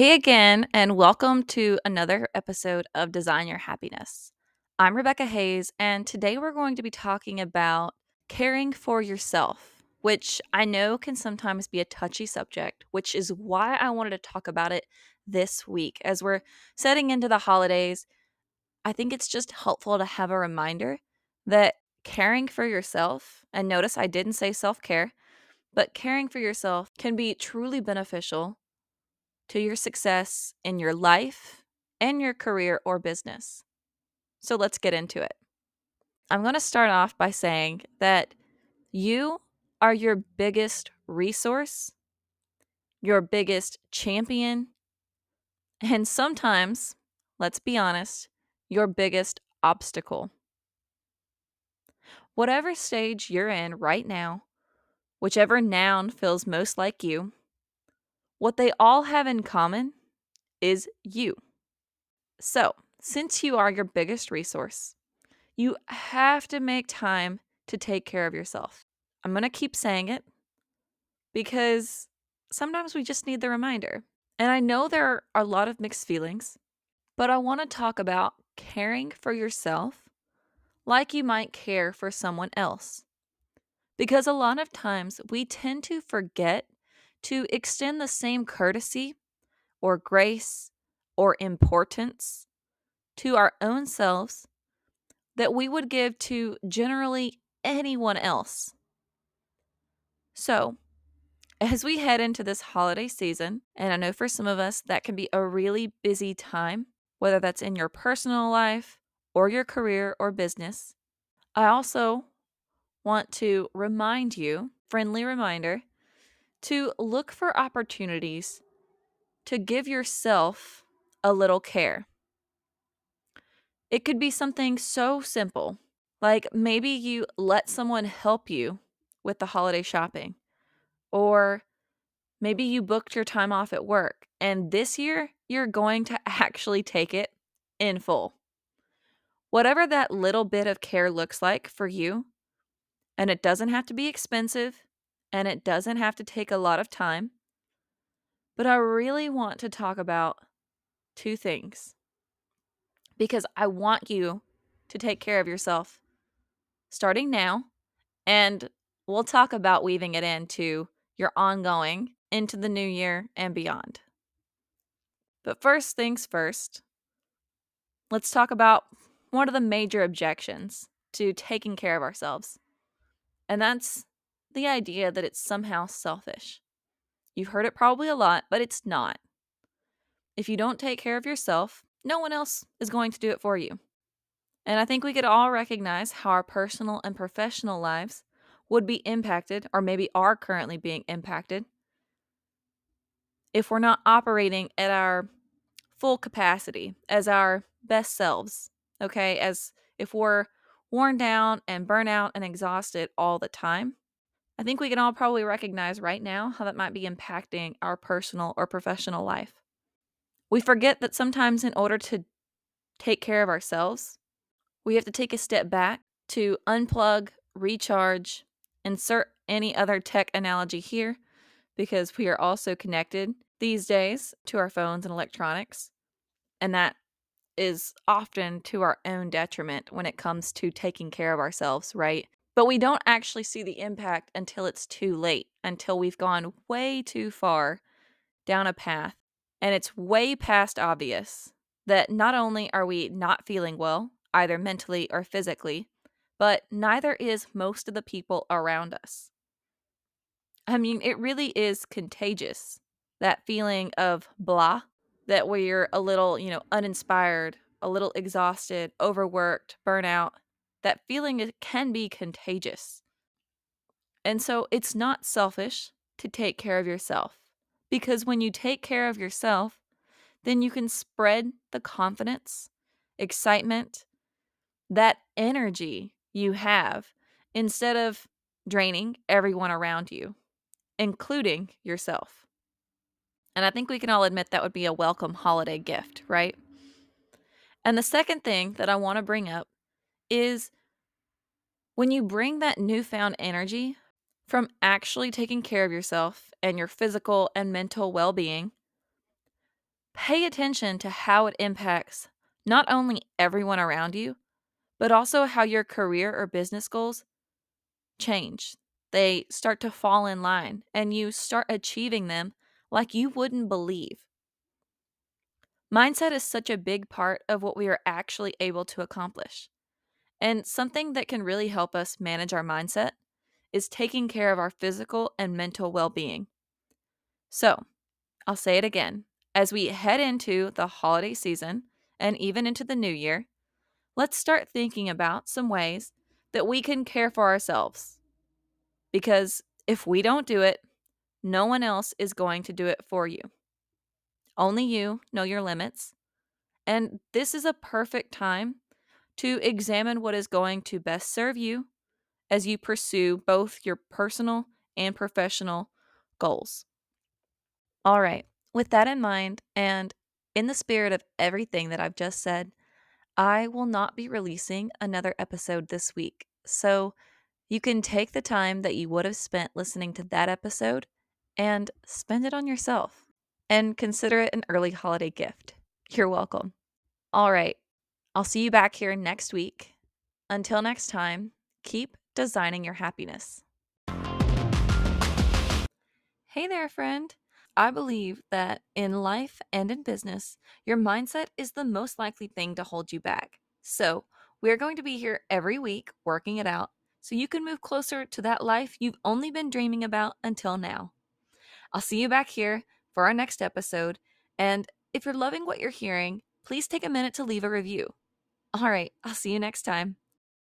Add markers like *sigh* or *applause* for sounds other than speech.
Hey again, and welcome to another episode of Design Your Happiness. I'm Rebecca Hayes, and today we're going to be talking about caring for yourself, which I know can sometimes be a touchy subject, which is why I wanted to talk about it this week. As we're setting into the holidays, I think it's just helpful to have a reminder that caring for yourself, and notice I didn't say self care, but caring for yourself can be truly beneficial to your success in your life and your career or business. So let's get into it. I'm going to start off by saying that you are your biggest resource, your biggest champion, and sometimes, let's be honest, your biggest obstacle. Whatever stage you're in right now, whichever noun feels most like you, what they all have in common is you. So, since you are your biggest resource, you have to make time to take care of yourself. I'm going to keep saying it because sometimes we just need the reminder. And I know there are a lot of mixed feelings, but I want to talk about caring for yourself like you might care for someone else. Because a lot of times we tend to forget to extend the same courtesy or grace or importance to our own selves that we would give to generally anyone else. So, as we head into this holiday season, and I know for some of us that can be a really busy time, whether that's in your personal life or your career or business, I also want to remind you, friendly reminder, to look for opportunities to give yourself a little care. It could be something so simple, like maybe you let someone help you with the holiday shopping, or maybe you booked your time off at work, and this year you're going to *laughs* actually take it in full. Whatever that little bit of care looks like for you, and it doesn't have to be expensive, and it doesn't have to take a lot of time. But I really want to talk about two things because I want you to take care of yourself starting now. And we'll talk about weaving it into your ongoing into the new year and beyond. But first things first, let's talk about one of the major objections to taking care of ourselves. And that's the idea that it's somehow selfish. You've heard it probably a lot, but it's not. If you don't take care of yourself, no one else is going to do it for you. And I think we could all recognize how our personal and professional lives would be impacted, or maybe are currently being impacted, if we're not operating at our full capacity as our best selves, okay? As if we're worn down and burnt out and exhausted all the time, I think we can all probably recognize right now how that might be impacting our personal or professional life. We forget that sometimes, in order to take care of ourselves, we have to take a step back to unplug, recharge, insert any other tech analogy here, because we are also connected these days to our phones and electronics. And that is often to our own detriment when it comes to taking care of ourselves, right? But we don't actually see the impact until it's too late, until we've gone way too far down a path and it's way past obvious that not only are we not feeling well, either mentally or physically, but neither is most of the people around us. I mean, it really is contagious that feeling of blah, that we're a little, you know, uninspired, a little exhausted, overworked, burnout, that feeling can be contagious. And so it's not selfish to take care of yourself because when you take care of yourself, then you can spread the confidence, excitement, that energy you have instead of draining everyone around you, including yourself. And I think we can all admit that would be a welcome holiday gift, right? And the second thing that I want to bring up is when you bring that newfound energy from actually taking care of yourself and your physical and mental well being, pay attention to how it impacts not only everyone around you, but also how your career or business goals change. They start to fall in line and you start achieving them like you wouldn't believe. Mindset is such a big part of what we are actually able to accomplish. And something that can really help us manage our mindset is taking care of our physical and mental well being. So, I'll say it again. As we head into the holiday season and even into the new year, let's start thinking about some ways that we can care for ourselves. Because if we don't do it, no one else is going to do it for you. Only you know your limits. And this is a perfect time to examine what is going to best serve you as you pursue both your personal and professional goals. All right, with that in mind, and in the spirit of everything that I've just said, I will not be releasing another episode this week. So you can take the time that you would have spent listening to that episode and spend it on yourself and consider it an early holiday gift. You're welcome. All right, I'll see you back here next week. Until next time, keep designing your happiness. Hey there, friend. I believe that in life and in business, your mindset is the most likely thing to hold you back. So, we're going to be here every week working it out so you can move closer to that life you've only been dreaming about until now. I'll see you back here for our next episode. And if you're loving what you're hearing, please take a minute to leave a review. All right, I'll see you next time.